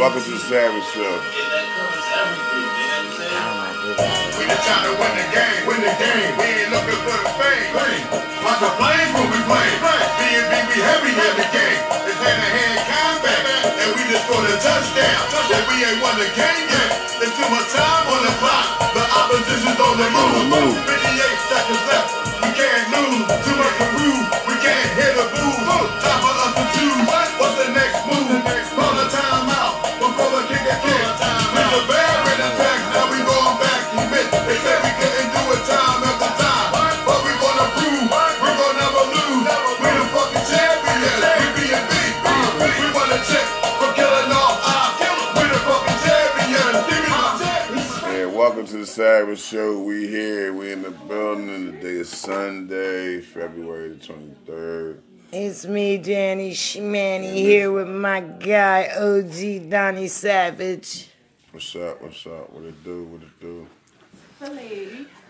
Welcome to the Savage Show. Oh, we just trying to win the game, win the game. We ain't looking for the fame. Like the flames when we play. B&B, we heavy in the game. It's hand-to-hand combat, and we just scored a touchdown. And we ain't won the game yet. There's too much time on the clock. The opposition's on the move. 58 seconds left. We can't lose. Too much to prove. We can't hit a booze. To the Savage Show. We here, we in the building, and today is Sunday, February the 23rd. It's me, Danny Schmanny, here with my guy, OG Donnie Savage. What's up, what's up, what it do, what it do?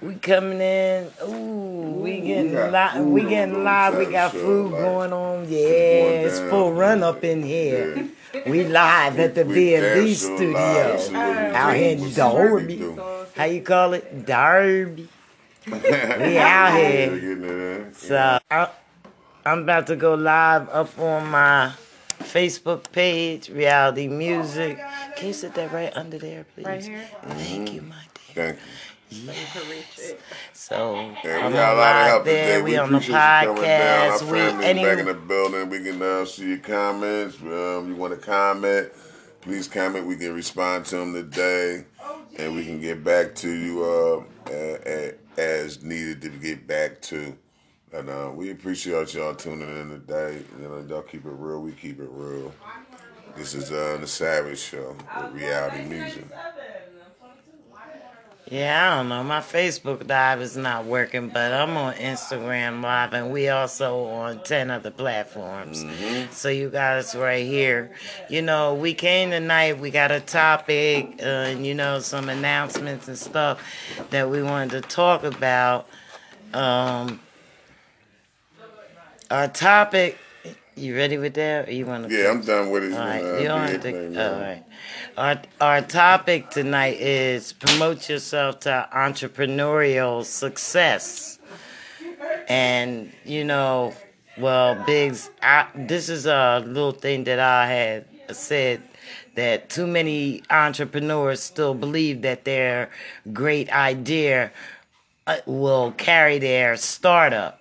We coming in. Ooh, we getting live. We getting live. We got food like, going on. Yeah, going it's full run up in here. We live at the We B and damn B studio live. See what we out here in what we- what we Derby. do. How you call it? Derby. we out here. Getting it in. So I, I'm about to go live up on my Facebook page, Reality Music. Can you sit that right under there, please? Right here? Thank you, my dear. Thank you. Yes. So Yeah, I'm we got a lot of help there. today. We, We on the appreciate you coming down. Our podcast. We family's any back in the building. We can uh, see your comments. Um, you want to comment? Please comment. We can respond to them today, and we can get back to you uh, uh, as needed to get back to. And uh, we appreciate y'all tuning in today. You know, y'all keep it real. We keep it real. This is uh, the Savage Show with reality music. Yeah, I don't know. My Facebook Live is not working, but I'm on Instagram Live, and we also on ten other platforms. So you got us right here. You know, we came tonight. We got a topic, uh, and you know, some announcements and stuff that we wanted to talk about. Um, our topic. You ready with that? Or you want to? Yeah, I'm done with it. All right, Uh, you don't be have to. ignorant, All right. Our our topic tonight is promote yourself to entrepreneurial success, and you know, well, Biggs, I, this is a little thing that I had said that too many entrepreneurs still believe that their great idea uh, will carry their startup,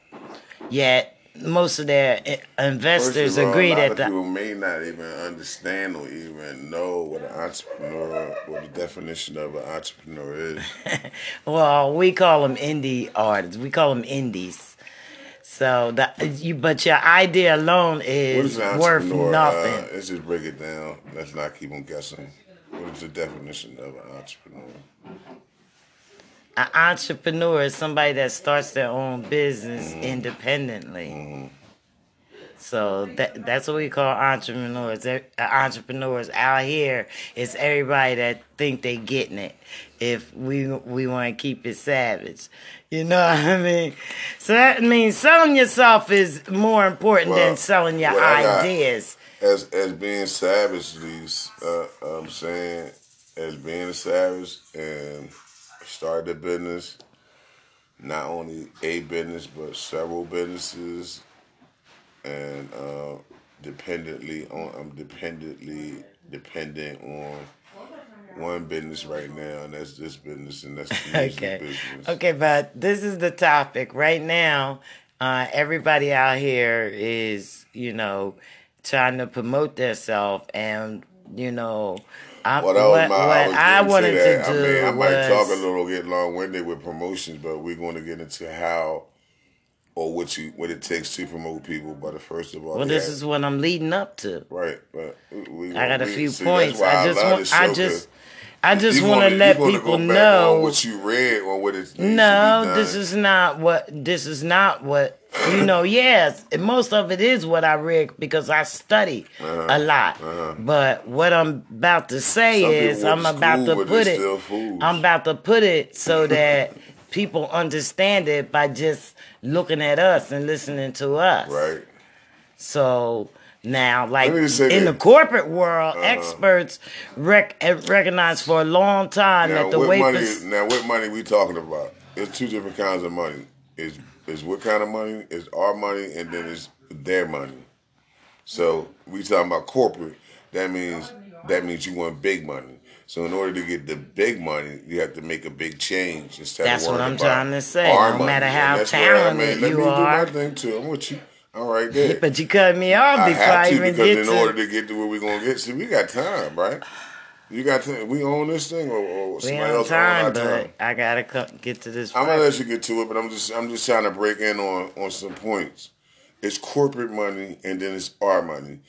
yet most of their investors of all, agree that the people may not even understand or even know what an entrepreneur, what the definition of an entrepreneur is. Well, we call them indie artists. We call them indies. So the you, but your idea alone is worth nothing. Uh, let's just break it down. Let's not keep them guessing. What is the definition of an entrepreneur? An entrepreneur is somebody that starts their own business Mm-hmm. independently. So that that's what we call entrepreneurs. E- Entrepreneurs out here is everybody that think they getting it. If we we want to keep it savage, you know what I mean. So that means selling yourself is more important Well, than selling your well, I got- ideas. As as being savage, these uh, I'm saying, as being a savage and started a business, not only a business but several businesses, and uh, dependently on I'm dependently dependent on one business right now, and that's this business, and that's the music Okay. business. Okay, but this is the topic right now. Uh, everybody out here is, you know, trying to promote themselves, and you know, I, Well, that was what, my, what I, was I wanted to, that. to do I mean, I might talk a little, get long winded with promotions, but we're going to get into how or what you what it takes to promote people. But first of all, well, this have- is what I'm leading up to. right. But we, I got a few see, points. I just love want, this I just, I just want to let people know. what you read or what it's. needs to be No, this is not what. This is not what. You know, yes, most of it is what I read because I study a lot. But what I'm about to say Uh-huh. Some is, I'm about to put it. I'm about to put it so that people understand it by just looking at us and listening to us. right. So Now, like me just say in this. the corporate world, experts rec- eh, recognize for a long time Now, that the way money? now, what money we talking about? It's two different kinds of money. Is is what kind of money? Is our money, and then it's their money. So we talking about corporate. That means that means you want big money. So in order to get the big money, you have to make a big change instead That's of what I'm trying to say. No money. matter how where I talented mean, let you me are. do my thing too. I'm with you. All right, there. but you cut me off I before I to even because get in to. order to get to where we're gonna get, see, we got time, right? You got time. We own this thing, or, or we somebody on else time, but time. I gotta co- get to this. I'm gonna let you get to it, but I'm just I'm just trying to break in on on some points. It's corporate money, and then it's our money.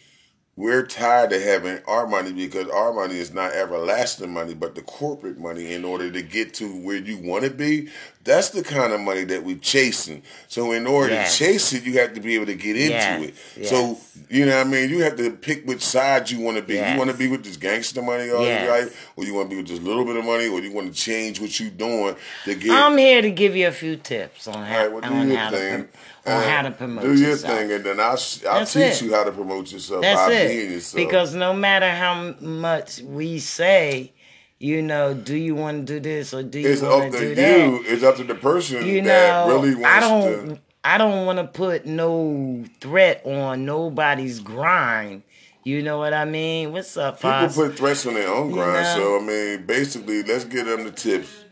We're tired of having our money because our money is not everlasting money, but the corporate money. In order to get to where you want to be, that's the kind of money that we're chasing. So in order Yes. to chase it, you have to be able to get into Yes, it. So you know what I mean. You have to pick which side you want to be. Yes. You want to be with this gangster money all Yes. your life, or you want to be with this little bit of money, or you want to change what you're doing to get. I'm here to give you a few tips on how, right, well, do on how to Uh, how to promote Do your yourself. thing, and then I'll I'll teach it. you how to promote yourself That's it. yourself. Because no matter how much we say, you know, do you want to do this or do you it's want up to do that? you. It's up to the person you that know, really wants I don't, to. I don't want to put no threat on nobody's grind. You know what I mean? What's up, People put threats on their own You grind, know? so I mean, basically, let's give them the tips.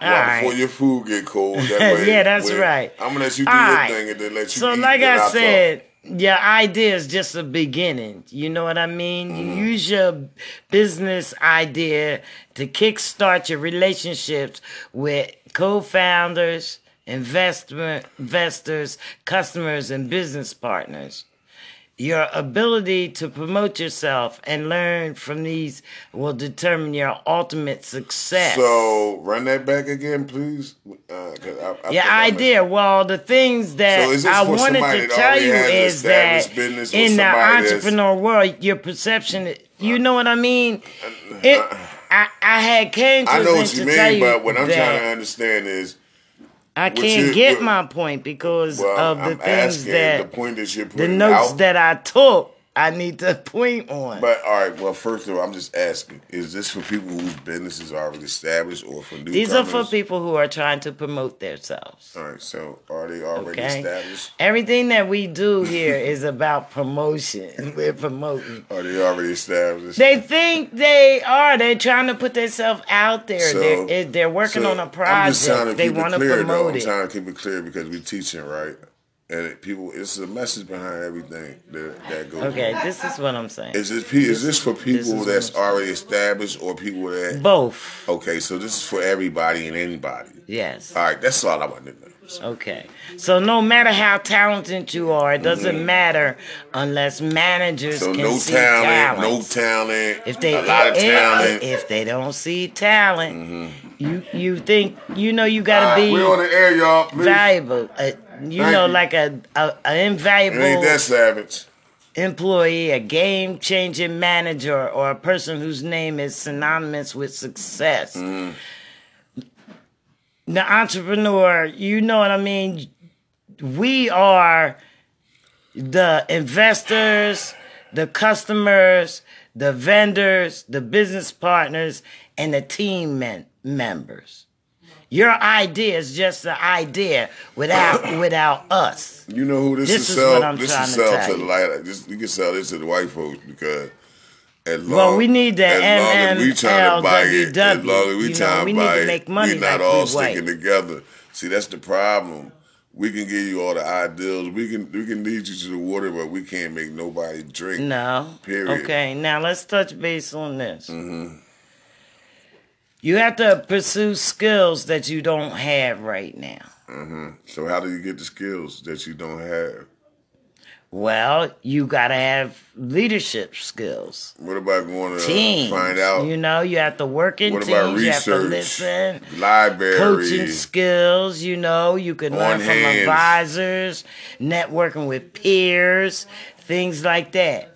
All Right. Before your food get cold. That way, Yeah, that's when- right. I'm gonna let you do All your right. thing and then let you. So, eat, like I talk. said, your idea is just a beginning. You know what I mean? Mm-hmm. You use your business idea to kickstart your relationships with co-founders, investment investors, customers, and business partners. Your ability to promote yourself and learn from these will determine your ultimate success. So run that back again, please. Uh, I, I Your I idea, well, the things that So I wanted to tell you is that established business or in the that's- entrepreneur world, your perception, you know what I mean? It, I, I had came to I know what you mean, but what I'm trying to understand is, I can't you- get what- my point because well, of I'm the things asking that the point that you're the notes out. that I took. I need to point on. But all right, well, first of all, I'm just asking: Is this for people whose businesses are already established, or for newcomers? These are for people who are trying to promote themselves. All right, so are they already Okay. established? Everything that we do here is about promotion. We're promoting. Are they already established? They think they are. They're trying to put themselves out there. So- they're, eh, they're working So, on a I'm just trying to project. They want to clear, though. promote I'm trying to keep it clear because we're teaching, right? And it, people, it's a message behind everything that that goes. Okay, this is what I'm saying. Is this is this for people is that's already established or people that? Both. Okay, so this is for everybody and anybody. Yes. All right, that's all I want to know. Okay. So no matter how talented you are, it doesn't matter unless managers Mm-hmm. So can no see talent, talent. no talent, If they a lot of if, talent. Mm-hmm. if they don't see talent, you you think you know you got to right, be we're on the air, y'all. Please. valuable. Uh, you Thank know, you. like a, a, a It ain't invaluable that savage. employee, a game changing manager, or a person whose name is synonymous with success. Mm-hmm. The entrepreneur, you know what I mean? We are the investors, the customers, the vendors, the business partners, and the team men- members. Your idea is just an idea without without us. You know who this, This is is sell? what I'm this trying is to sell tell to the light. This, you can sell this to the white folks because as long, Well, we need the as we trying to buy it, as long as we trying to buy it, we not all sticking together. See, that's the problem. We can give you all the ideals. We can we can lead you to the water, but we can't make nobody drink. No. Period. Okay, now let's touch base on this. Mm-hmm. You have to pursue skills that you don't have right now. Mm-hmm. So how do you get the skills that you don't have? Well, you got to have leadership skills. What about going to Teams. find out? You know, you have to work in what teams. about You have to research? listen. Library. Coaching skills, you know, you can learn from hands. advisors, networking with peers, things like that.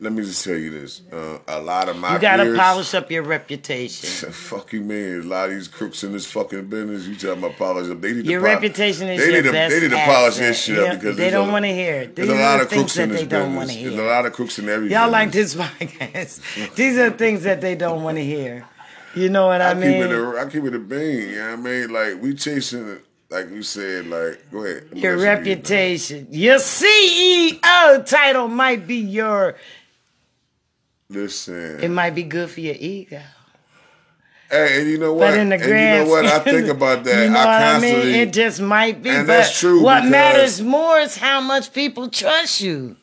Let me just tell you this. Uh, a lot of my You gotta peers, polish up your reputation. Fuck you, man. A lot of these crooks in this fucking business. You talking about polish up? They need Your to pol- reputation is they your need to, They need to polish asset. this shit up because they don't want to hear it. There's a lot of crooks in this business. There's a lot of crooks in every. Y'all like this podcast. These are things that they don't want to hear. You know what I, I, mean? keep it. A, I keep it a bean. You know what I mean? Like we chasing. Like you said. Like go ahead. Your gonna you do it, man. reputation. Your CEO title might be your. Listen. It might be good for your ego. Hey, and you know what? But in the and grand you know what? I think about that. You know I what I mean? It just might be. And but that's true What matters more is how much people trust you.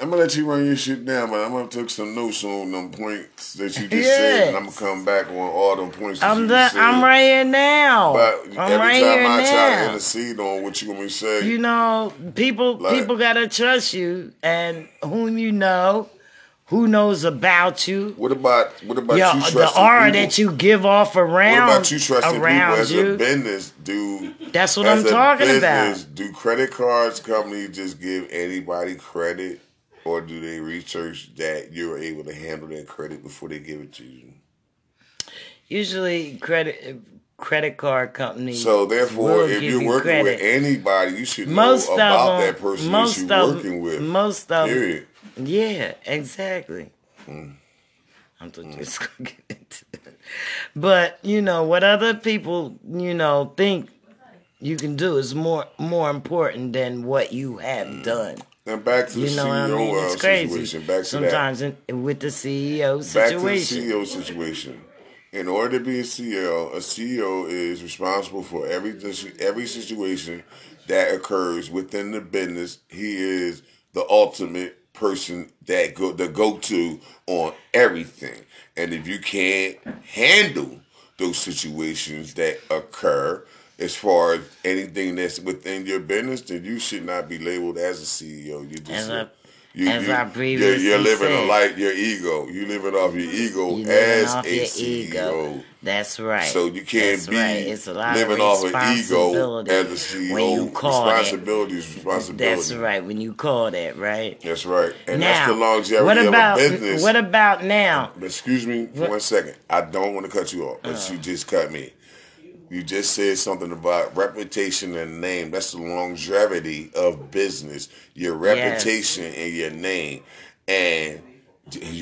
I'm gonna let you run your shit down, but I'm gonna take some notes on them points that you just Yes. said, and I'm gonna come back on all them points. That I'm you the. I'm right here now. But I'm every right time I try to intercede on what you to say, You know, people Like- people gotta trust you, and whom you know, who knows about you. what about what about Yo, you the aura people? that you give off around? What about you trusting people as you. a business? Do That's what as I'm a talking business, about. Do credit cards companies just give anybody credit, or do they research that you're able to handle that credit before they give it to you? Usually, credit credit card companies. So therefore, if you're you working with anybody, you should know most of about them, that person most that you're of working with. most of period. Yeah, exactly. Hmm. I'm just gonna get into it. But you know what other people you know think you can do is more more important than what you have Hmm. done. And back to the You know what I CEO mean? uh, situation. Back to Sometimes in, with the CEO that. Back to the situation. CEO situation. In order to be a CEO, a CEO is responsible for every every situation that occurs within the business. He is the ultimate person that go the go to on everything. And if you can't handle those situations that occur, as far as anything that's within your business, then you should not be labeled as a CEO. You just As I- you, as you, I you're, you're living a said. life, your ego. You living off your ego as a CEO. ego. That's right. So you can't That's be right. It's a lot living of off of ego as a CEO. when you call it. responsibility is responsibility. That's right. When you call that, right? That's right. And now, that's the longevity what about of a business. what about now? Excuse me for one second. I don't want to cut you off, but Uh. you just cut me. You just said something about reputation and name. That's the longevity of business. Your reputation and your name. And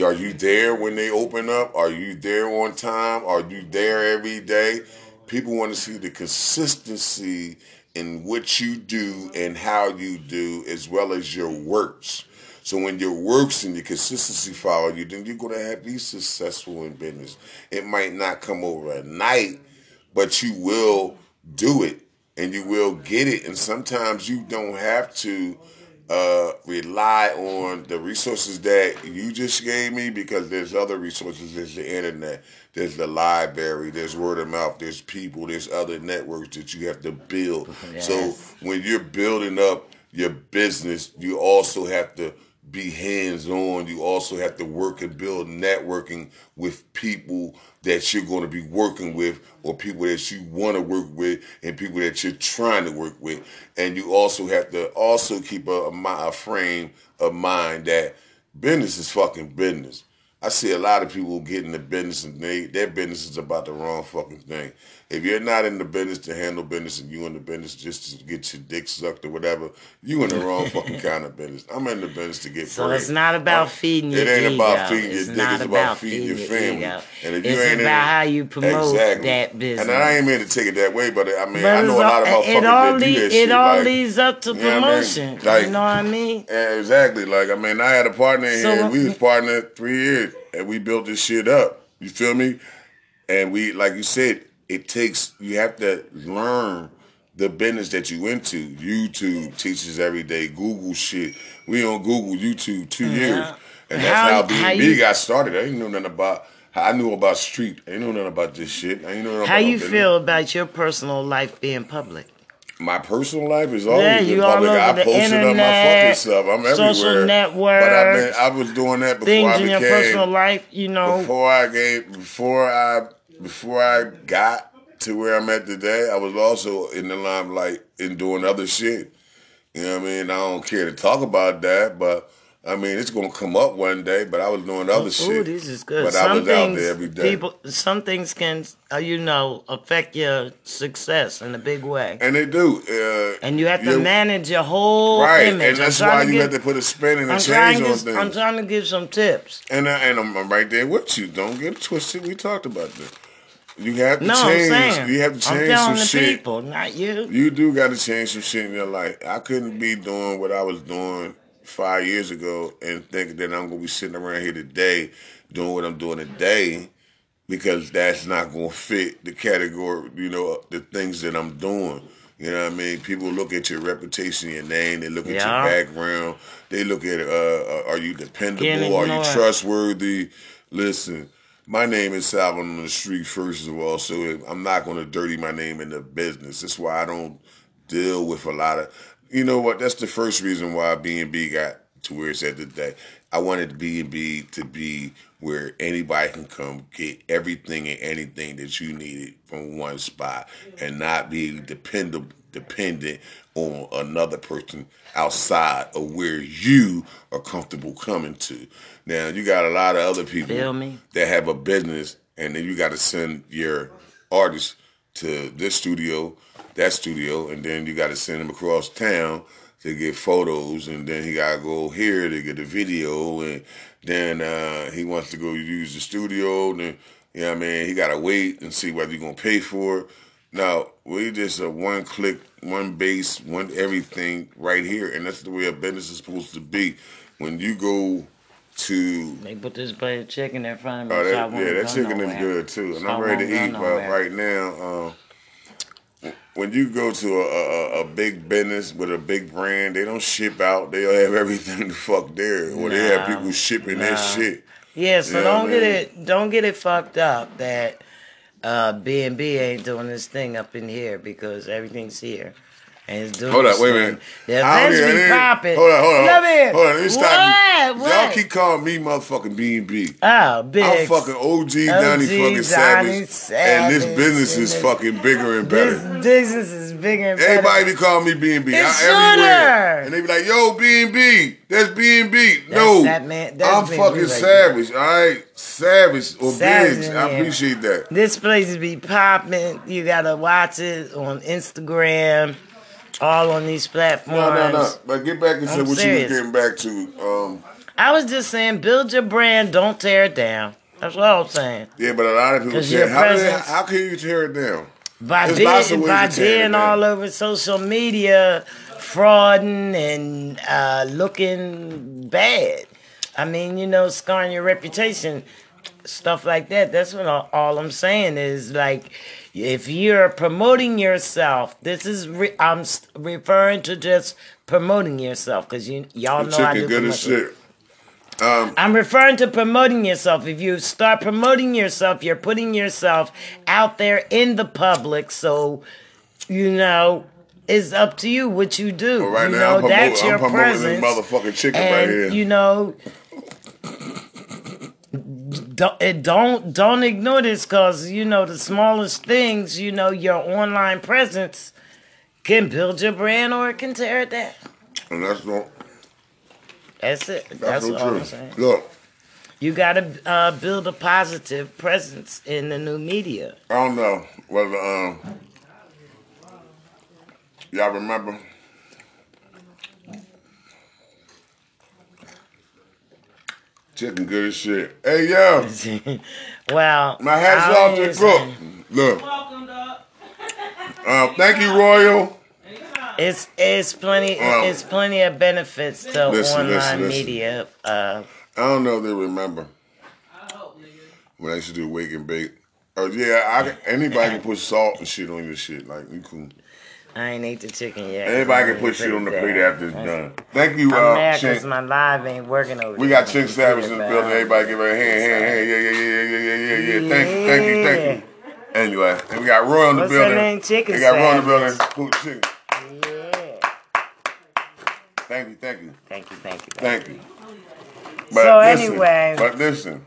are you there when they open up? Are you there on time? Are you there every day? People want to see the consistency in what you do and how you do, as well as your works. So when your works and your consistency follow you, then you're gonna have be successful in business. It might not come overnight, but you will do it and you will get it. And sometimes you don't have to uh, rely on the resources that you just gave me because there's other resources. There's the internet, there's the library, there's word of mouth, there's people, there's other networks that you have to build. So when you're building up your business, you also have to be hands on. You also have to work and build networking with people that you're going to be working with, or people that you want to work with, and people that you're trying to work with. And you also have to also keep a, a, frame of mind that business is fucking business. I see a lot of people get in the business and they their business is about the wrong fucking thing. If you're not in the business to handle business and you in the business just to get your dick sucked or whatever, you in the wrong fucking kind of business. I'm in the business to get So it's not about I'm- feeding It your ain't ego. about feeding It's your dick. not It's about feeding your family. ego. And if It's you ain't in about it- how you promote exactly. that business. And I ain't mean to take it that way, but I mean But I know a it's lot of all- motherfuckers it all that do lead- that it shit. all like, leads up to you know what I mean? promotion. Like- you know what I mean? Yeah, exactly. Like I mean, I had a partner in So here. what- We was partnered three years, and we built this shit up. You feel me? And we, like you said, it takes you have to learn the business that you into. YouTube teaches every day. Google shit. We on Google, YouTube two mm-hmm. years, and that's How- how, how B&B got started. I didn't know nothing about. I knew about street. I didn't know nothing about this shit. I didn't know nothing How about you business. feel about your personal life being public? My personal life is always Yeah, you all public. I posted up my fucking stuff. I'm everywhere. social But I've been, I was doing that before Things I in your personal life, you know. before I gave, before I, before I got to where I'm at today, I was also in the limelight and doing other shit. You know what I mean? I don't care to talk about that, but I mean, it's gonna come up one day, but I was doing other Ooh, shit. this is good. But some I was things, out there every day. people, some things can, uh, you know, affect your success in a big way, and they do. Uh, and you have to manage your whole right, image. and that's why you give, have to put a spin and a I'm change to, on things. I'm trying to give some tips. And I, and I'm, I'm right there with you. Don't get it twisted. We talked about this. You have to No, I'm change. saying, you have to I'm change some the shit. people, not you. You do got to change some shit in your life. I couldn't be doing what I was doing five years ago and think that I'm gonna be sitting around here today doing what I'm doing today because that's not gonna fit the category. You know, the things that I'm doing. You know what I mean? People look at your reputation, your name. They look at Yeah. your background. They look at, uh, are you dependable? Are you trustworthy? Listen, my name is Salvin on the street, first of all, so I'm not going to dirty my name in the business. That's why I don't deal with a lot of. You know what? That's the first reason why B&B got to where it's at today. I wanted B&B to be where anybody can come get everything and anything that you needed from one spot and not be dependable dependent on another person outside of where you are comfortable coming to. Now you got a lot of other people that have a business, and then you got to send your artist to this studio, that studio, and then you got to send them across town to get photos, and then he got to go here to get a video, and then uh, he wants to go use the studio, then you know what I mean he got to wait and see whether you're gonna pay for it. Now we just a one click, one base, one everything right here, and that's the way a business is supposed to be. When you go to They put this plate of chicken in front of me. Oh, so that, won't yeah, that chicken nowhere. is good too, and So I'm ready to eat. But right now, um, when you go to a, a, a big business with a big brand, they don't ship out. They have everything the fuck there, or they have people shipping their nah. shit. Yeah, so Yeah, don't get man. it don't get it fucked up that uh B and B ain't doing this thing up in here because everything's here. And it's doing Hold up, wait a minute. Don't events be popping. Hold on, hold on, Come here. hold on. Let me stop what? you. What? Y'all keep calling me motherfucking B and B. oh, big. I'm fucking OG, Donnie fucking Savage, and this business is fucking bigger and better. This business is bigger and better. Everybody be calling me B and B. It Everywhere. And they be like, yo, B and B. That's B and B. No. that man- that's I'm fucking savage, all right? Savage or Savage. I appreciate that. This place be popping. You gotta watch it on Instagram, all on these platforms. No, no, no. But get back into what serious. you were getting back to. Um, I was just saying, build your brand, don't tear it down. That's what I'm saying. yeah, but a lot of people say, how, they, how can you tear it down? By being by to tear it being all over social media, frauding and uh, looking bad. I mean, you know, scarring your reputation, stuff like that. That's what all, all I'm saying is like, if you're promoting yourself, this is re- I'm referring to just promoting yourself because you y'all The know I do good as shit. Um, I'm referring to promoting yourself. If you start promoting yourself, you're putting yourself out there in the public. So, you know, it's up to you what you do. Right you now, know, I'm, promoting, that's I'm promoting presence. this motherfucking chicken and right here. you know, don't it don't don't ignore this because you know the smallest things. You know, your online presence can build your brand or it can tear it down. and that's not That's it. that's That's no all I'm true. saying. Look, You got to uh, build a positive presence in the new media. I don't know whether um, y'all remember. Chicken good as shit. Hey yo, well, my hat's I off to the always- cook. Look, Welcome, dog. um, thank you, Royal. It's it's plenty Well, it's plenty of benefits to listen, online listen, listen. media. Uh, I don't know if they remember I hope, nigga. when I used to do wake and bake. Oh yeah, I anybody can put salt and shit on your shit. Like you can. I ain't ate the chicken yet. Anybody can put shit on the plate after it's done. Thank you, I'm uh, because my live ain't working over We got Chink Savage in the building. Everybody give her a hand, hand, hand. Yeah, yeah, yeah, yeah, yeah, yeah, yeah. Thank you, thank you, thank you. Anyway, and we got Roy in the What's her building. name? Chicken We got Roy in the building. Cool chicken. Yeah. Thank you, thank you, Thank you, thank you. thank you. So listen, anyway. but listen.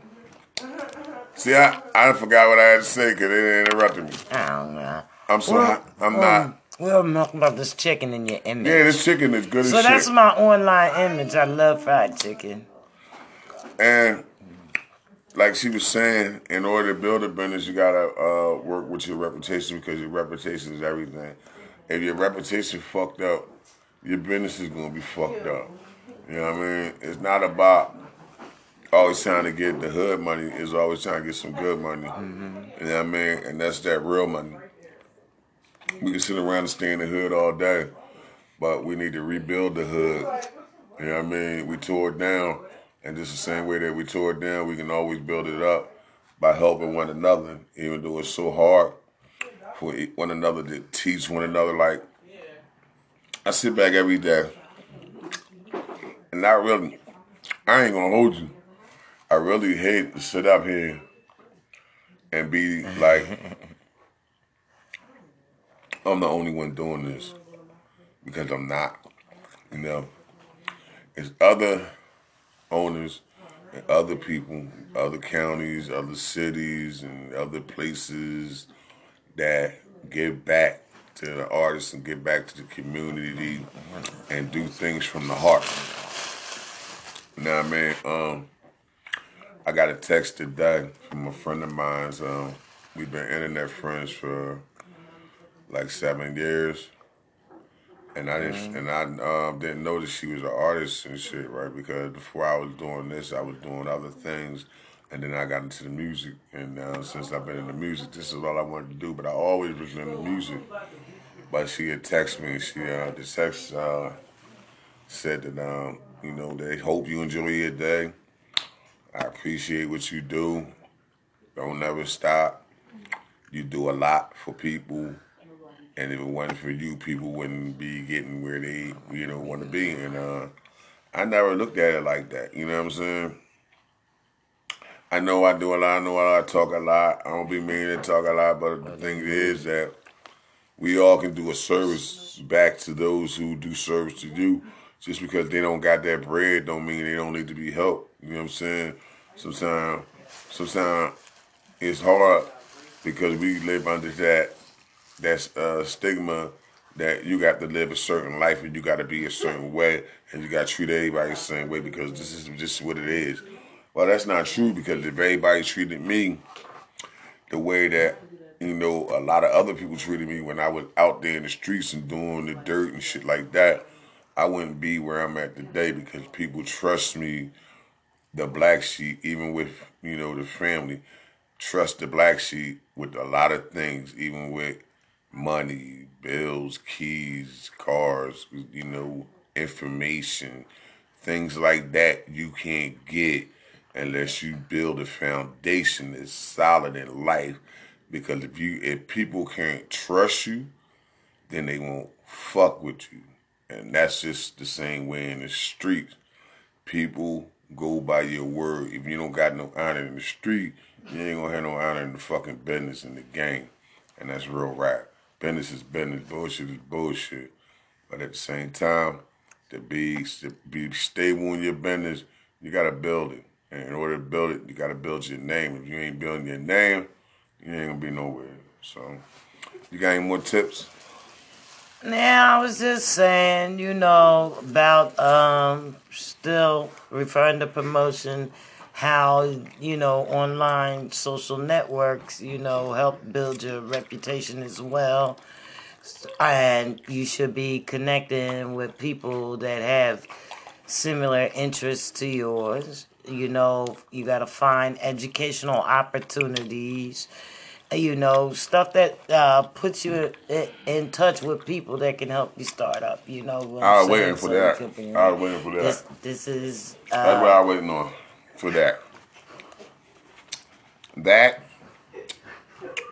See, I, I forgot what I had to say because they interrupted me. I don't know. I'm so Well. I'm not. We'll talk about this chicken in your image. Yeah, this chicken is good so as that's my online image. I love fried chicken. And like she was saying, in order to build a business, you gotta uh, work with your reputation because your reputation is everything. If your reputation fucked up, your business is gonna be fucked up. You know what I mean? It's not about always trying to get the hood money. It's always trying to get some good money. You know what I mean? And that's that real money. We can sit around and stay in the hood all day, but we need to rebuild the hood. You know what I mean? We tore it down, and just the same way that we tore it down, we can always build it up by helping one another, even though it's so hard for one another to teach one another. Like, I sit back every day, and I really, I ain't gonna hold you. I really hate to sit up here and be like, I'm the only one doing this because I'm not. You know, it's other owners and other people, other counties, other cities, and other places that give back to the artists and give back to the community and do things from the heart. You know what I mean? Um, I got a text today from a friend of mine's. Um, we've been internet friends for like seven years, and I didn't and I um, didn't know that she was an artist and shit, right? Because before I was doing this, I was doing other things, and then I got into the music. And uh, since I've been in the music, this is all I wanted to do. But I always was in the music. But she had texted me. She uh, the text uh, said that um, you know they hope you enjoy your day. I appreciate what you do. Don't never stop. You do a lot for people. And if it wasn't for you, people wouldn't be getting where they, you know, want to be. And uh, I never looked at it like that. You know what I'm saying? I know I do a lot. I know I talk a lot. I don't be mean to talk a lot, but the thing is that we all can do a service back to those who do service to you. Just because they don't got that bread, don't mean they don't need to be helped. You know what I'm saying? Sometimes, sometimes it's hard because we live under that that uh, stigma that you got to live a certain life and you got to be a certain way and you got to treat everybody the same way because this is just what it is. Well, that's not true because if everybody treated me the way that you know a lot of other people treated me when I was out there in the streets and doing the dirt and shit like that, I wouldn't be where I'm at today because people trust me, the black sheep, even with you know the family, trust the black sheep with a lot of things, even with money, bills, keys, cars, you know, information, things like that you can't get unless you build a foundation that's solid in life. Because if you if people can't trust you, then they won't fuck with you. And that's just the same way in the streets. People go by your word. If you don't got no honor in the street, you ain't gonna have no honor in the fucking business in the game. And that's real rap. Business is business, bullshit is bullshit. But at the same time, to be to be stable in your business, you gotta build it. And in order to build it, you gotta build your name. If you ain't building your name, you ain't gonna be nowhere. So, you got any more tips? Now I was just saying, you know, about um still referring to promotion, how you know online social networks, you know, help build your reputation as well, and you should be connecting with people that have similar interests to yours. You know, you got to find educational opportunities you know, stuff that uh, puts you in, in touch with people that can help you start up. You know, I was waiting for that. I was waiting for that. This, this is That's what uh, I was waiting on for that. That,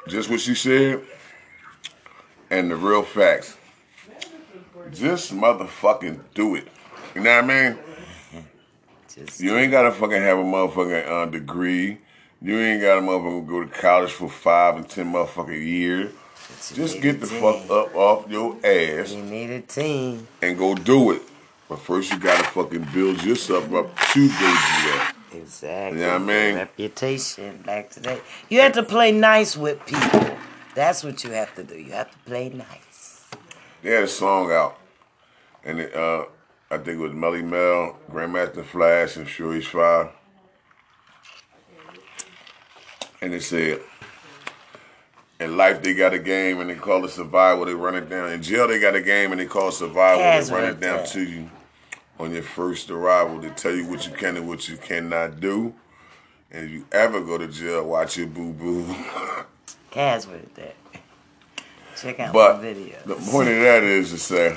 just what you said, and the real facts. Just motherfucking do it. You know what I mean? just You ain't gotta fucking have a motherfucking uh, degree. You ain't gotta motherfucking go to college for five and ten motherfucking years. Just get the team. fuck up off your ass You need a team. and go do it. But first you gotta fucking build yourself up to go do that. Exactly. You know what I mean? Reputation. Back to that. You have to play nice with people. That's what you have to do. You have to play nice. they had a song out, and it, uh, I think it was Melle Mel, Grandmaster Flash, and Furious Five, and it said. In life, they got a game and they call it survival. They run it down. In jail, they got a game and they call it survival. Has they run it down there. to you on your first arrival. They tell you what you can and what you cannot do. And if you ever go to jail, watch your boo boo. Cass with that. Check out But my video. the point of that is to say,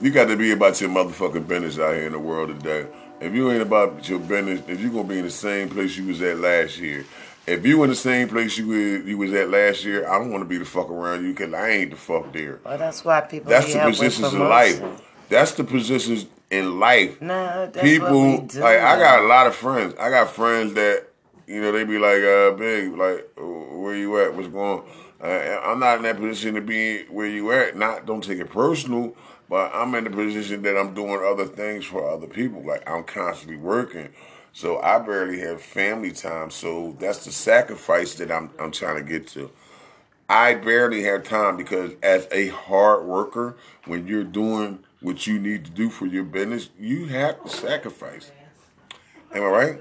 you got to be about your motherfucking business out here in the world today. If you ain't about your business, if you gonna be in the same place you was at last year, if you in the same place you was, you was at last year, I don't want to be the fuck around you because I ain't the fuck there. Well, that's why people That's the positions in life. That's the positions in life. No, that's People what we do. like I got a lot of friends. I got friends that you know they be like, uh, big, like where you at? What's going? on? Uh, I'm not in that position to be where you at. Not don't take it personal, but I'm in the position that I'm doing other things for other people. Like I'm constantly working, so I barely have family time. So that's the sacrifice that I'm I'm trying to get to. I barely have time because as a hard worker, when you're doing what you need to do for your business, you have to sacrifice. Am I right?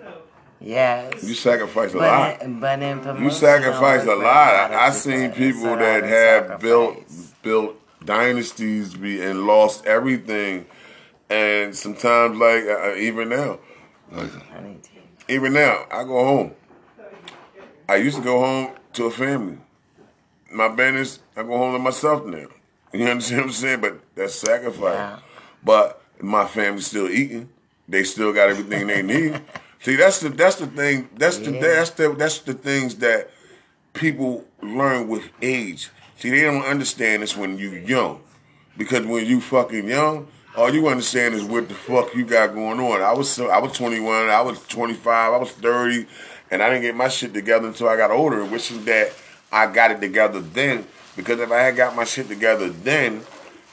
Yes. You sacrifice a but lot. In, but in promotion, You sacrifice a lot. I, I seen people. people It's a that have built sacrifice. built dynasties be and lost everything, and sometimes like uh, even now, to- even now, I go home. I used to go home to a family. My business, I go home to myself now. You understand what I'm saying? But that's sacrifice. Yeah. But my family's still eating. They still got everything they need. See, that's the that's the thing. That's the that's the that's the things that people learn with age. See, they don't understand this when you young, because when you fucking young, all you understand is what the fuck you got going on. I was I was 21, I was 25, I was 30, and I didn't get my shit together until I got older. Which is that I got it together then, because if I had got my shit together then,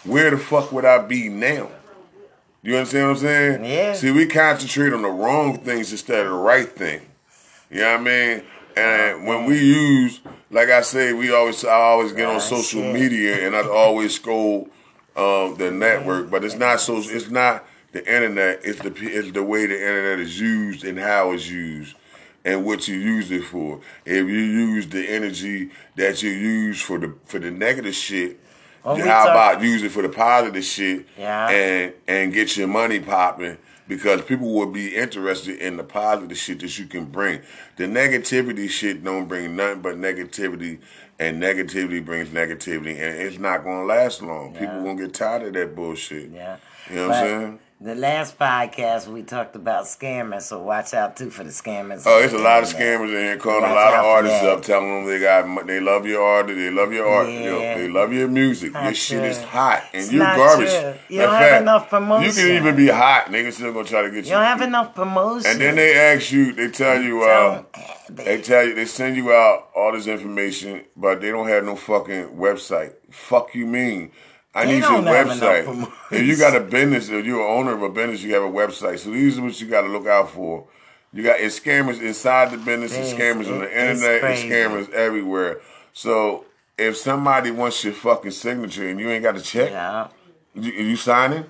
where the fuck would I be now? You understand what I'm saying? Yeah. See, we concentrate on the wrong things instead of the right thing. You know what I mean? And when we use, like I say, we always I always get on Ah, social media and I always scroll um, the network, but it's not so. It's not the internet. It's the it's the way the internet is used and how it's used and what you use it for. If you use the energy that you use for the for the negative shit, oh, Well, how talk- about use it for the positive shit Yeah. and and get your money popping because people will be interested in the positive shit that you can bring. The negativity shit don't bring nothing but negativity, and negativity brings negativity, and it's not gonna last long. People gonna get tired of that bullshit. Yeah. You know what I'm saying? The last podcast we talked about scammers, so watch out too for the scammers. Oh, there's a lot of scammers in here calling a lot of artists up, telling them they got they love your art, they love your art, you know, they love your music. Not your shit is hot, and It's you not garbage. true. You Matter don't of have fact, enough You can even be hot, niggas still gonna try to get you. You don't have enough promotion. And then they ask you, they tell you, uh, they tell you, they send you out all this information, but they don't have no fucking website. Fuck you mean? I They need your website. If you got a business, if you're an owner of a business, you have a website. So these are what you got to look out for. You got it's scammers inside the business, it's scammers on the it- it's internet, it's scammers everywhere. So if somebody wants your fucking signature and you ain't got to check, Yeah. you, you signing?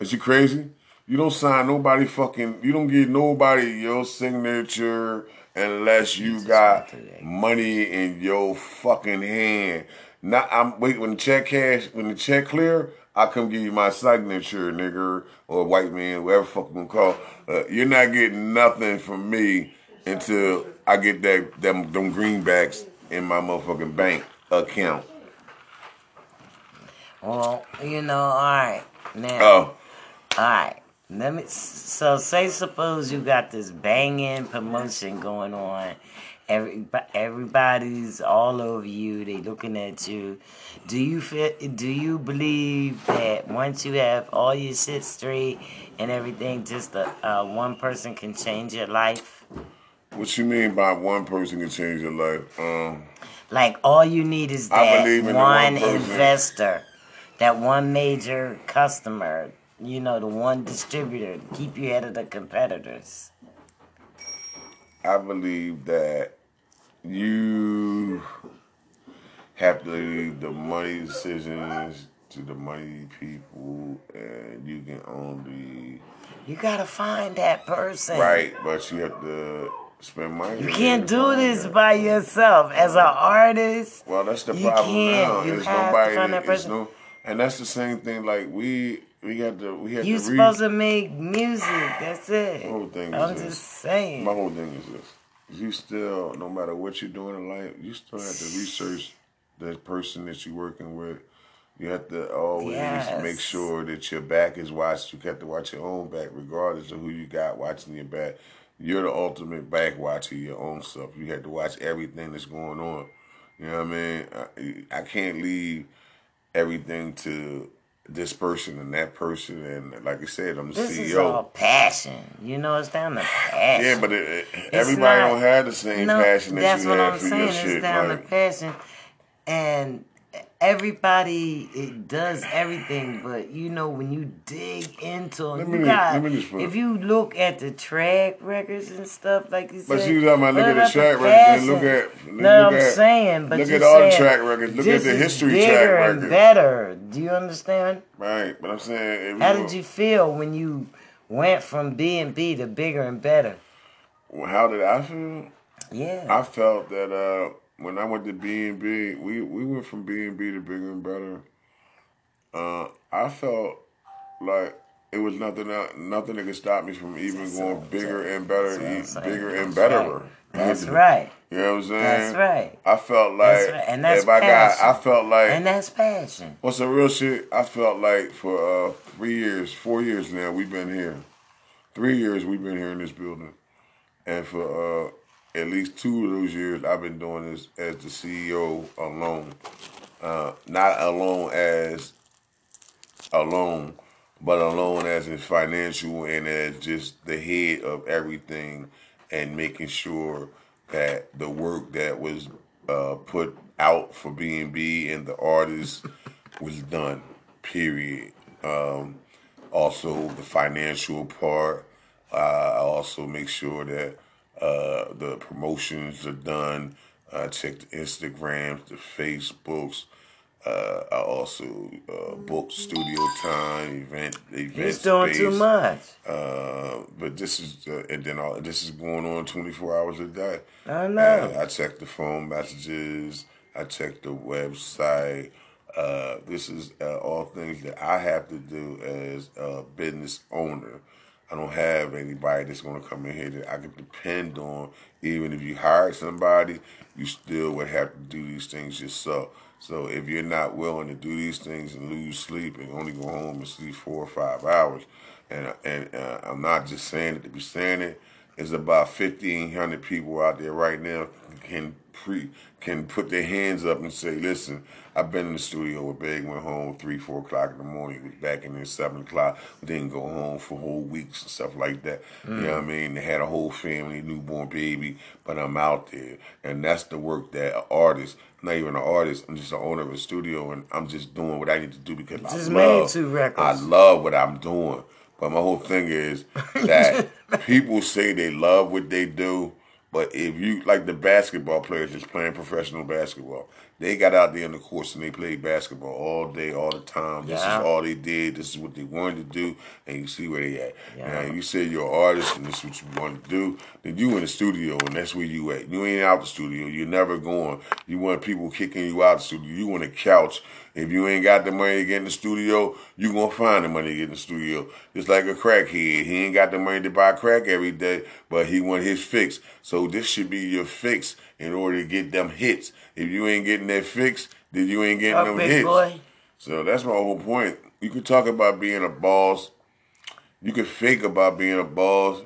Is you crazy? You don't sign nobody fucking. You don't give nobody your signature unless you got money in your fucking hand. Not I'm wait when the check cash when the check clear. I come give you my signature, nigger, or white man, whatever fuck you gonna call. Uh, you're not getting nothing from me until I get that them them greenbacks in my motherfucking bank account. Well, you know, all right. Now, Oh, all right. Let me. So, say suppose you got this banging promotion going on. Every, everybody's all over you. They looking at you. Do you feel? Do you believe that once you have all your shit straight and everything, just a, uh, one person can change your life? what you mean by one person can change your life? Um. Like all you need is that believe in the one, one investor, that one major customer, you know, the one distributor to keep you ahead of the competitors. I believe that you have to leave the money decisions to the money people, and you can only You gotta find that person. right, but you have to spend money. You can't do this that. by yourself. As an artist, Well, that's the You problem can't. now. You There's have to nobody. find that person. no, and that's the same thing. Like we, we had to, we had you to read. supposed to make music. That's it. The whole thing is I'm this. just saying. My whole thing is this: you still, no matter what you're doing in life, you still have to research the person that you're working with. You have to always Yes. make sure that your back is watched. You have to watch your own back, regardless of who you got watching your back. You're the ultimate back watcher your own stuff. You have to watch everything that's going on. You know what I mean? I, I can't leave everything to this person and that person. And like I said, I'm the This CEO. is all passion. You know, it's down to passion. Yeah, but it, it- everybody not- don't have the same passion that that's you what have I'm for saying. your It's shit. down like, to passion, and everybody it does everything. But you know, when you dig into Let it, me you got. let me just If you look at the track records and stuff, like you but said, you talking about look at the track records and look at look No, I'm at, saying, but look at all the track records. Look at the history track and records. better. Do you understand? Right, but I'm saying How did you feel when you went from B and B to bigger and better? well, how did I feel? Yeah. I felt that uh, when I went to B and B, we we went from B and B to bigger and better. Uh, I felt like it was nothing nothing that could stop me from even That's going bigger and better, That's what I'm saying. bigger and betterer. That's right. You know what I'm saying? That's right. I felt like That's right. And that's if I passion. got, I felt like And that's passion. What's the real shit? I felt like for uh, three years, four years now, we've been here. Three years we've been here in this building, and for uh, at least two of those years, I've been doing this as the CEO alone. Uh, not alone as alone, but alone as in financial and as just the head of everything, and making sure that the work that was uh, put out for B and the artists was done. Period. Um, also, the financial part. I also make sure that uh, the promotions are done. I check the Instagrams, the Facebooks. Uh, I also uh, book studio time, event, event He's doing space. too much. Uh, but this is uh, and then all this is going on twenty four hours a day. I know. And I check the phone messages. I check the website. Uh, this is uh, all things that I have to do as a business owner. I don't have anybody that's to come in here that I can depend on. Even if you hired somebody, you still would have to do these things yourself. So if you're not willing to do these things and lose sleep and only go home and sleep four or five hours, and and uh, I'm not just saying it to be saying it. There's about fifteen hundred people out there right now can pre can put their hands up and say, "Listen, I've been in the studio with Big, went home three, four o'clock in the morning, was back in there seven o'clock, didn't go home for whole weeks and stuff like that. You know what I mm. mean? They had a whole family, newborn baby, but I'm out there, and that's the work that an artist, not even an artist. I'm just the owner of a studio, and I'm just doing what I need to do because Just I love. two records. I love what I'm doing. But my whole thing is that people say they love what they do, but if you like the basketball players that's playing professional basketball, they got out there in the course and they played basketball all day, all the time. This Yeah. is all they did. This is what they wanted to do, and you see where they at. Yeah. Now, you say you're an artist and this is what you want to do, then you in the studio and that's where you at. You ain't out the studio. You're never going. You want people kicking you out the studio. You on the couch. If you ain't got the money to get in the studio, you gonna find the money to get in the studio. Just like a crackhead. He ain't got the money to buy crack every day, but he want his fix. So this should be your fix in order to get them hits. If you ain't getting that fix, then you ain't getting them hits. boy. So that's my whole point. You can talk about being a boss. You can fake about being a boss.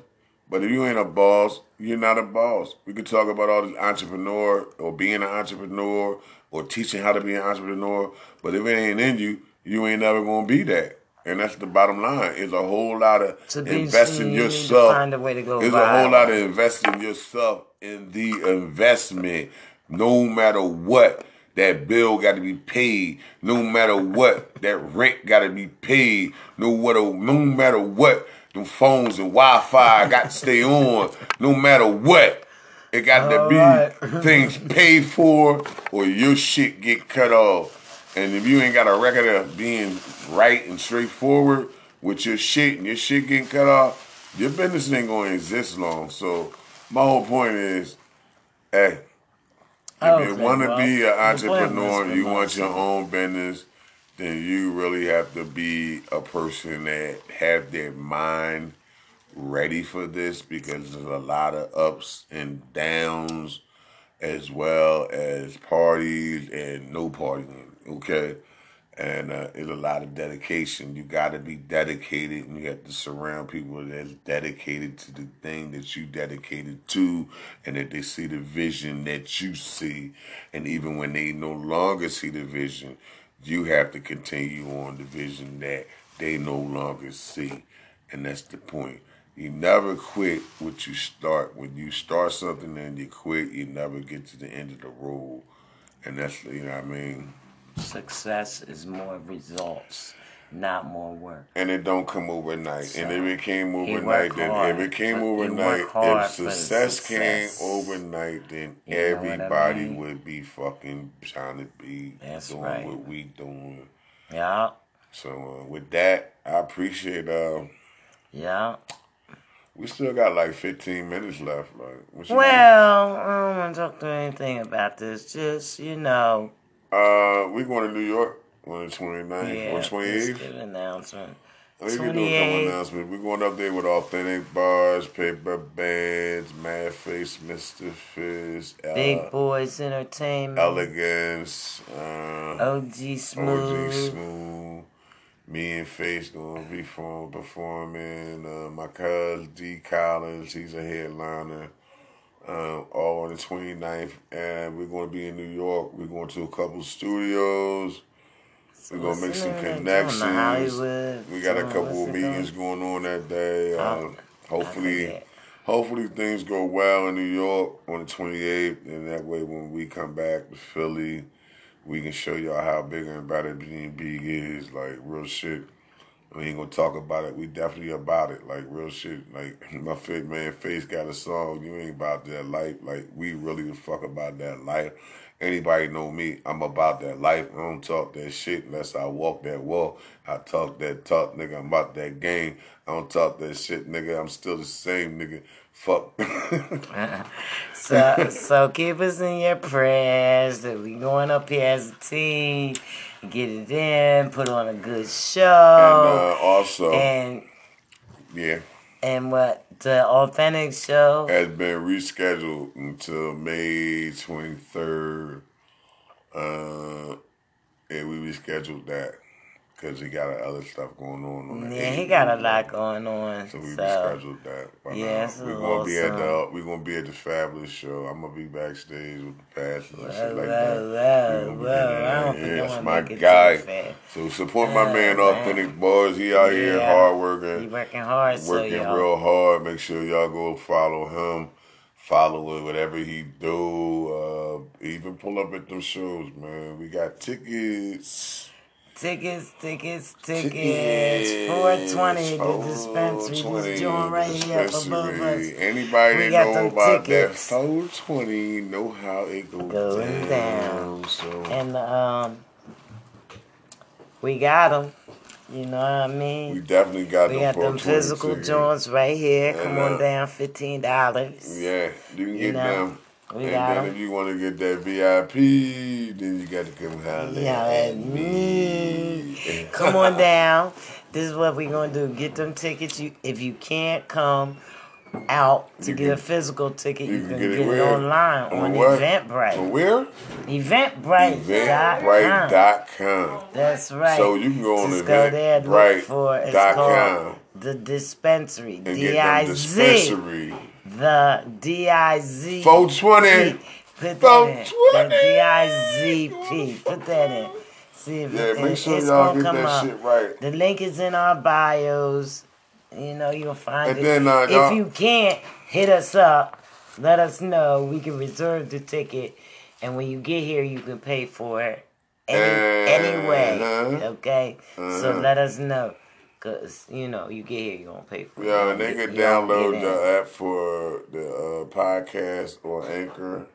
But if you ain't a boss, you're not a boss. We could talk about all this entrepreneur or being an entrepreneur or teaching how to be an entrepreneur. But if it ain't in you, you ain't never gonna be that. And that's the bottom line. It's a whole lot of To investing seen, you need to yourself. find a way to go It's a whole lot of investing yourself in the investment, no matter what. That bill got to be paid. No matter what, that rent got to be paid. No matter, no matter what, the phones and Wi-Fi got to stay on. No matter what, It got to be right. things paid for or your shit get cut off. And if you ain't got a record of being right and straightforward with your shit and your shit getting cut off, your business ain't gonna exist long. So my whole point is, hey, if you want to be an entrepreneur, you want your own business, then you really have to be a person that have their mind ready for this because there's a lot of ups and downs as well as parties and no partying, okay? And uh, it's a lot of dedication. You got to be dedicated, and you have to surround people that's dedicated to the thing that you dedicated to, and that they see the vision that you see. And even when they no longer see the vision, you have to continue on the vision that they no longer see. And that's the point. You never quit what you start. When you start something and you quit, you never get to the end of the road. And that's, you know what I mean? Success is more results, not more work. And it don't come overnight. and if it came overnight, then hard if it came he overnight, if the success, came success. overnight, then You what I everybody mean? would be fucking trying to be That's doing right. what we doing. Yeah, So uh, with that, I appreciate. Uh, yeah. We still got like 15 minutes left. Like, Well, I don't want to talk to anything about this. Just you know, Uh, we going to New York on the 29th yeah. or let's 28th. give an announcement. I think we can do a couple 28th. announcements. We're going up there with authentic bars, paper bags, Mad Face, Mr. Fizz, uh, Big Boys Entertainment, Elegance, uh, OG OG Smooth, Smooth. Me and Face gonna be perform, performing. Uh, my cousin D Collins, he's a headliner. Um, all on the 29th, and we're gonna be in New York. We're going to a couple studios. We're gonna make some What's the name of that connections. We got a couple of meetings going on that day. Uh, hopefully, hopefully things go well in New York on the 28th, and that way when we come back to Philly, we can show y'all how big and better being big is. Like real shit. We ain't gonna talk about it. We definitely about it. Like real shit. Like my fit man face got a song. You ain't about that life. Like we really the fuck about that life. Anybody know me? I'm about that life. I don't talk that shit unless I walk that walk. I talk that talk, nigga. I'm about that game. I don't talk that shit, nigga. I'm still the same, nigga. Fuck. So, so keep us in your prayers that we going up here as a team, get it in, put on a good and show, uh, also, and yeah, and what the authentic show. has been rescheduled until May 23rd. Uh, and we rescheduled that because he got other stuff going on. on Yeah, he got a lot going on. So we So rescheduled that. But, Yeah, we're gonna be at the we're gonna be at the fabulous show. I'm gonna be backstage with the pastors and shit like that. well, well, getting I out don't here. think I That's want my guy. So support my Uh, man. Authentic Boys. He out here Yeah. hard He working, working hard, so working y'all. real hard. Make sure y'all go follow him. Follow it, whatever he do. Uh, even pull up at them shows, man. We got tickets. Tickets, tickets, tickets. Tickets. 420, the dispensary. 420, This joint right here for both of us. Anybody We that got know about tickets. that 420 know how it goes Going down. down. So And um, we got them. You know what I mean? we definitely got We the got them physical tickets. joints right here. Come on uh, down, fifteen dollars. Yeah, you can You get know, them. We and then if you want to get that VIP, then you got to come holler Yeah, at me. me. Come on down. This is what we're gonna do. Get them tickets. You, if you can't come out to You get can- a physical ticket, you, You can, can get, get it, it online On on what? Eventbrite. From where? Eventbrite.com. Eventbrite.com. That's right. So you can go on Just go there and look for it's Eventbrite.com called the dispensary. D I Z. The D I Z. 420. Put that in. The D I Z P. Put that in. See if Yeah, it, make sure it's y'all get come that up. shit right. The link is in our bios. You know, you'll find And it. then, uh, if y'all- can't, hit us up. Let us know. We can reserve the ticket. And when you get here, you can pay for it any, anyway. Uh-huh. Okay? So Uh-huh. let us know. Cause you know you get here, you gonna pay for it. Yeah, and they can download the app for the uh, podcast on Anchor.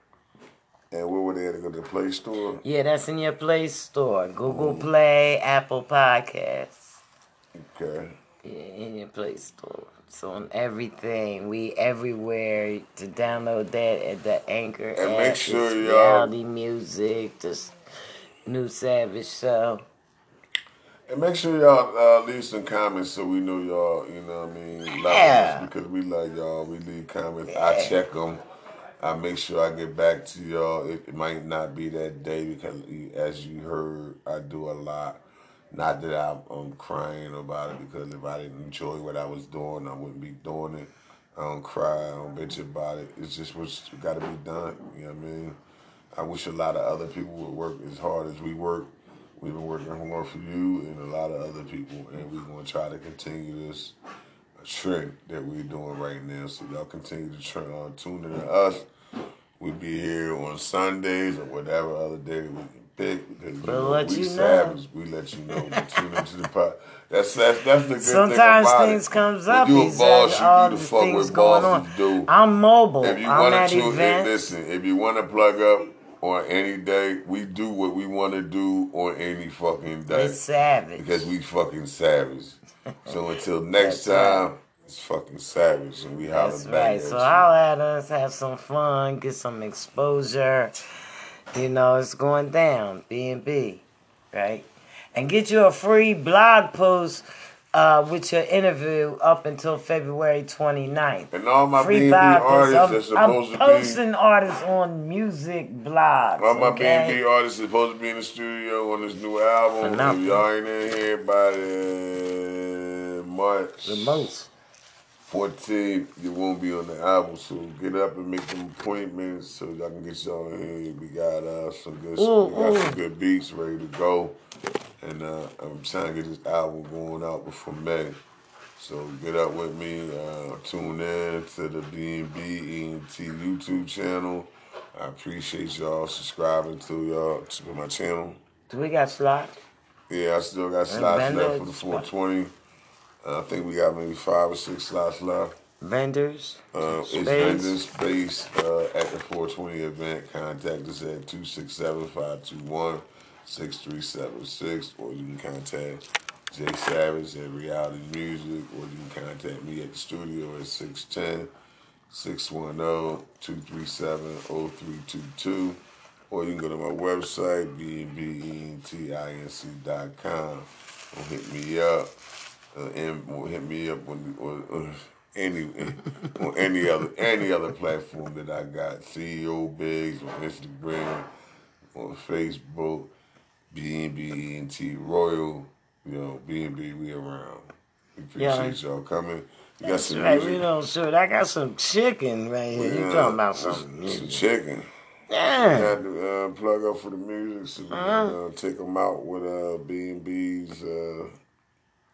And where were they at? Go to the Play Store. Yeah, that's in your Play Store, Google Play, Apple Podcasts. Okay. Yeah, in your Play Store. So on everything, we everywhere to download that at the Anchor And app. make sure y'all- reality music, this new Savage show. And make sure y'all uh, leave some comments so we know y'all, you know what I mean, Yeah. us because we love y'all. We leave comments. I check them. I make sure I get back to y'all. It, it might not be that day because, as you heard, I do a lot. Not that I'm, I'm crying about it because if I didn't enjoy what I was doing, I wouldn't be doing it. I don't cry. I don't bitch about it. It's just what's got to be done. You know what I mean? I wish a lot of other people would work as hard as we work. We've been working hard for you and a lot of other people, and we're going to try to continue this trend that we're doing right now. So y'all continue to try, uh, tune in to us. We'll be here on Sundays or whatever other day we can pick because you We'll know, let we you know. savage. We let you know. We tune into the pod. That's that's that's the good Sometimes thing things it. comes When up. You a boss, you the the fuck going bosses do. I'm mobile. If you I'm want at to tune in, events. listen. If you want to plug up on any day, we do what we want to do on any fucking day It's savage. because we fucking savage. So until next That's right. time, it's fucking savage, and we holler That's back right. at So you. holla at us, have some fun, get some exposure. You know, it's going down. B and B, right? And get you a free blog post uh, with your interview up until February 29th. and all my Free B&B artists. I'm, supposed I'm to be, posting artists on music blogs. all my okay? B&B artists supposed to be in the studio on this new album. For nothing. If y'all ain't in here by the March The most. 14th, you won't be on the album. So get up and make some appointments so y'all can get y'all in here. We got uh, some good, Ooh, we got some good beats ready to go, and uh, I'm trying to get this album going out before May. So get up with me. Uh, tune in to the B&B ENT YouTube channel. I appreciate y'all subscribing to y'all to my channel. Do we got slots? Yeah, I still got slots left for the vendors. 420. Uh, I think we got maybe five or six slots left. Vendors? Uh, it's Space. vendor space uh, at the 420 event. Contact us at 267-521-6376 or you can contact Jay Savage at Reality Music or you can contact me at the studio at 610-610-237-0322 or you can go to my website bbentinc.com or hit me up uh, and hit me up on or, uh, any on any other any other platform that I got. CEO Bigs on Instagram, on Facebook, BNB ENT Royal. You know, BNB we around. We appreciate y'all coming. We got some right. We don't shoot. I got some chicken right here. You talking about some some music? chicken. Yeah. Had to uh, plug up for the music so we Uh-huh. can uh, take them out with uh, B&B's uh,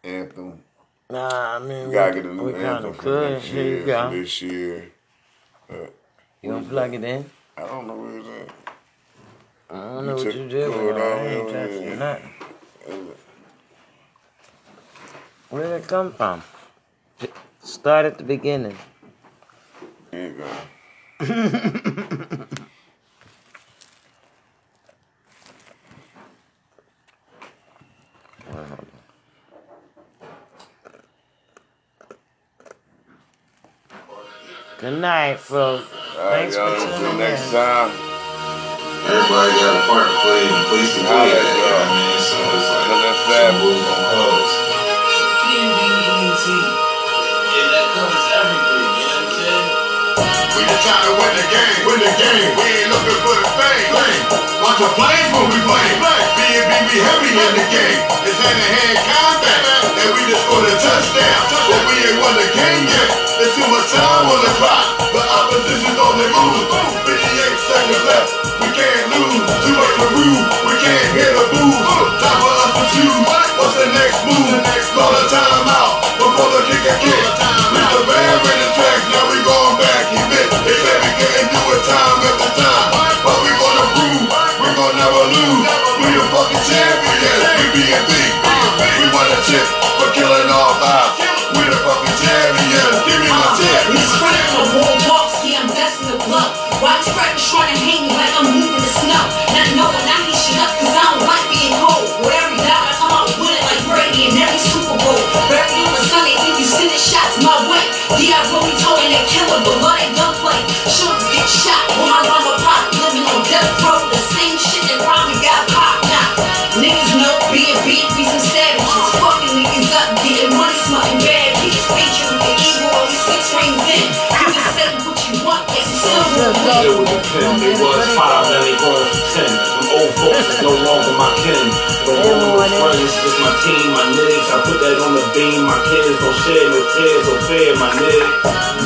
anthem. Nah, I mean, We gotta we, get a new anthem for Here year, you for go. this year. Uh, you gonna plug it in? I don't know where it's at. I don't You know what you did, but it I ain't touching nothing. Where did it come from? Start at the beginning. Here you go. Good night, folks. All right, Thanks y'all. for Until tuning next in. time. Everybody got a part to play and a place to play at, at you know what I mean? So uh, it's like, Cause that's some savage. rules gonna cause. Yeah, that covers everything, you know what I'm saying? We just trying to win the game, win the game. We ain't looking for the fame. Bunch of flames when we play. B&B, we heavy in the game. It's hand-to-hand combat, and we just scored a touchdown. But we ain't won the game yet. It's too much time on the clock. The opposition's on the move. 58 seconds left. We can't lose. Too much for rude. We can't hear the booze. Time for us to choose. What's the next move? Call a timeout before the kicker kick. Reach the band in the tracks. Now we going back. He missed. Said we couldn't do it time after time. Roll with just my team, my niggas. I put that on the beam. My kids don't shed no tears or fear, my nigga.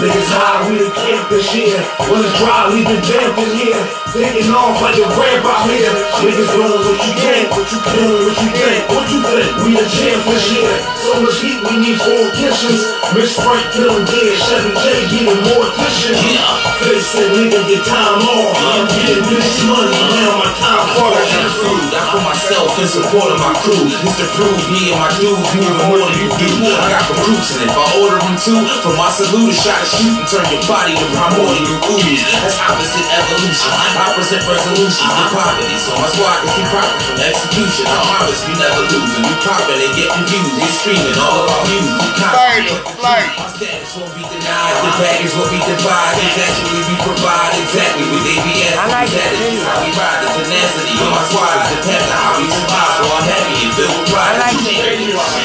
Niggas high, we the camp this year. When it's dry, leave the damp in here. Taking off like a ramp out here. Niggas doing what you can, what you can, what you think, what you think. We the champ this year. So much heat, we need four kitchens. Miss Frank killing dead, Chevy J getting more efficient. Yeah, face said nigga get time off. I'm getting this money, now my time for I got food, I for myself in support of my crew. It's to prove me and my dudes moving more than you do. I got the recruits and if I order them too, for my salute, a shot to shoot and turn your body to prime more ooze. That's opposite evolution. I present resolution to poverty, so my squad can keep profit from execution. I'm honest, we never losing. We popping, they get confused. They screaming all about music. We Flight, flight. My status won't be denied. The bag is what we divide. It's actually we provide exactly what they be asking. I like that the is how we ride. The tenacity of my squad is the path to how we survive. So I'm happy and. I like It's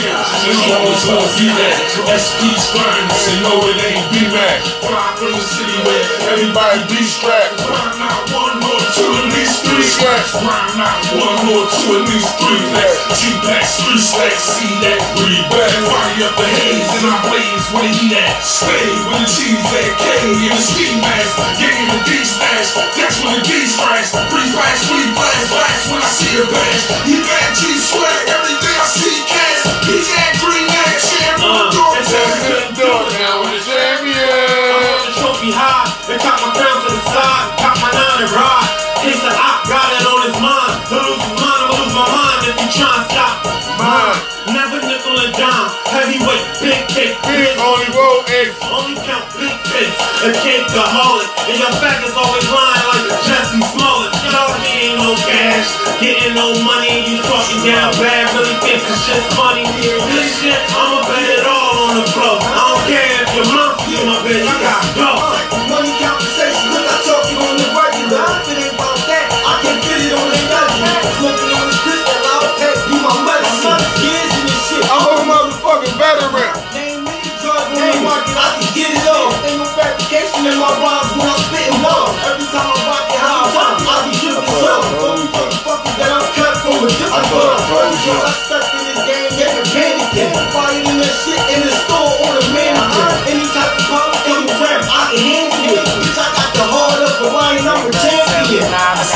You know it's gonna be that. SP's burn, say no, it ain't B-Mac. Fly from the city where Everybody be strapped. Grind not one or two, at least three stacks. Grind not one or two, at least three stacks. Two packs, three stacks, see that, breathe back. Fire up the haze and I blaze where he at. Stay with the cheese at K in the ski mask. Game the D stash, that's when the D strikes. Breathe fast, breathe blast, blast when I see a bash. He bad G swag, every day I see cash. He got green ass, share from the door. That's good doing now the champion. the trophy high and my crown to the side, cock my nine and ride. Case the op got it on his mind. To lose his mind, I'ma lose my mind if you try and stop mine. Never nickel and dime, heavyweight, big cake, Big only roll eggs. only count big cakes, a cake to haul it. And your back is always lying like a Jussie Smollett. Ain't no cash, getting no money, you talking down bad, really think this shit's funny. This shit, I'ma bet it all on the floor. I don't care if your mom see my bitch, I gotta go.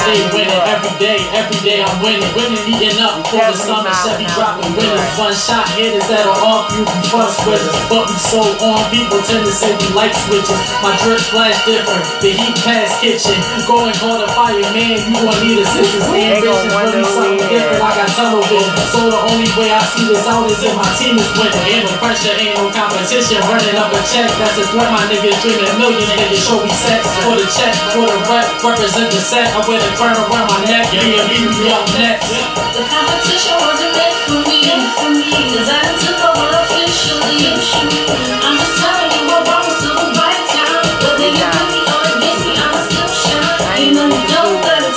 Stay winning every day, every day I'm winning. Winning, eating up for the summer, Chevy dropping winners. One shot hitters that'll off you from fuss with us. But we so on, people tend to say we like switches. My drip splash different, the heat pass kitchen. Going hard to fire, man, you gon' need assistance. Gon' Ambitions really something different. I got tunnel vision. So the only way I see this out is if my team is winning. And the pressure ain't no competition. Running up a check, that's a threat. My niggas dreaming millions, niggas show me sex. For the check, for the rep, represent the set. I wear the crown around my neck, yeah, yeah, The competition wasn't meant for me, cause I took over officially. I'm just telling you right. Whether you with me I'ma still shine. You know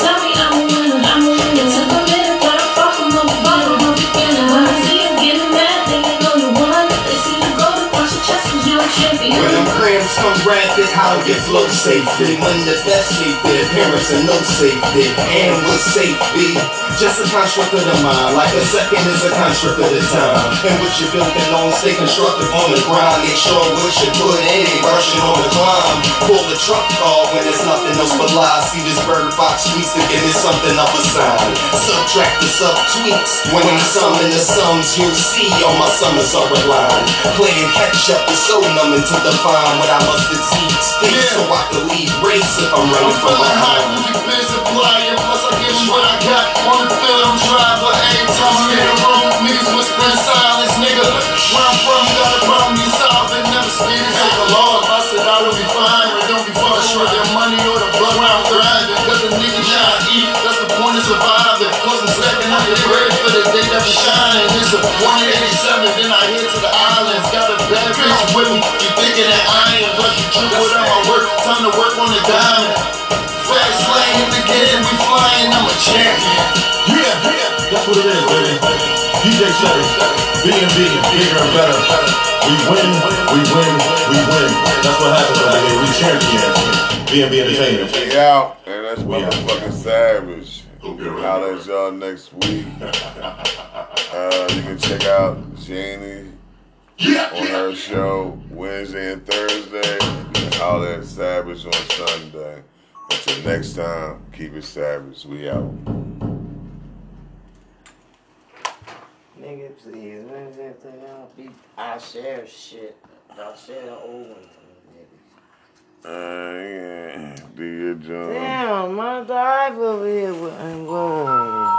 tell me I'm a winner, I'm a winner. A minute, from the bottom the I see you getting mad, you won. They see your chest come rapid, how to get flow safely. When the best sleepy, parents are no safety. And what safe be? Just a construct of the mind, like a second is a construct of the time. And what you're building on, stay constructive on the grind. Make sure what you put in ain't rushing on the climb. Pull the truck call when there's nothing else but lies. See this bird box tweets to give me something of a sign. Subtract the sub tweets. When I sum in the sums, you'll see all my summers are aligned. Playing catch up is so numbing to define what I must exceed. Speak so I can leave race if I'm running from feeling hot, music supplying, plus I 'em what I got. On the I'm dry, but every time I'm in niggas silence, nigga. Where I'm from, got a problem, you solve never speed it, take a loss. I said I will be fine, but don't be fucking short money or the blood where I'm thriving. Cause the nigga trying to eat, that's the point of surviving. Plus I'm stepping the bird for the day that we shine. It's a 187, then I head to the islands. Got a bad bitch with me, you thinking that you trip without my work. Time to work on the diamond. Fast lane in the game, we flying, I'm a champion. Yeah, that's what it is, baby. DJ said it. B&B, bigger and better. We win, we win, we win. That's what happens over here. We champions. BNB Entertainment. We out, and that's We out. motherfucking savage. Hope you're ready. Holla at y'all next week. Uh, you can check out Janie Yeah, on her show Wednesday and Thursday, and holla at Savage on Sunday. Until next time, keep it savage. We out. Nigga, please. I'll, be, I'll share shit. I'll share the old ones. Uh, yeah. Do your job. Damn, my dive over here. Whoa.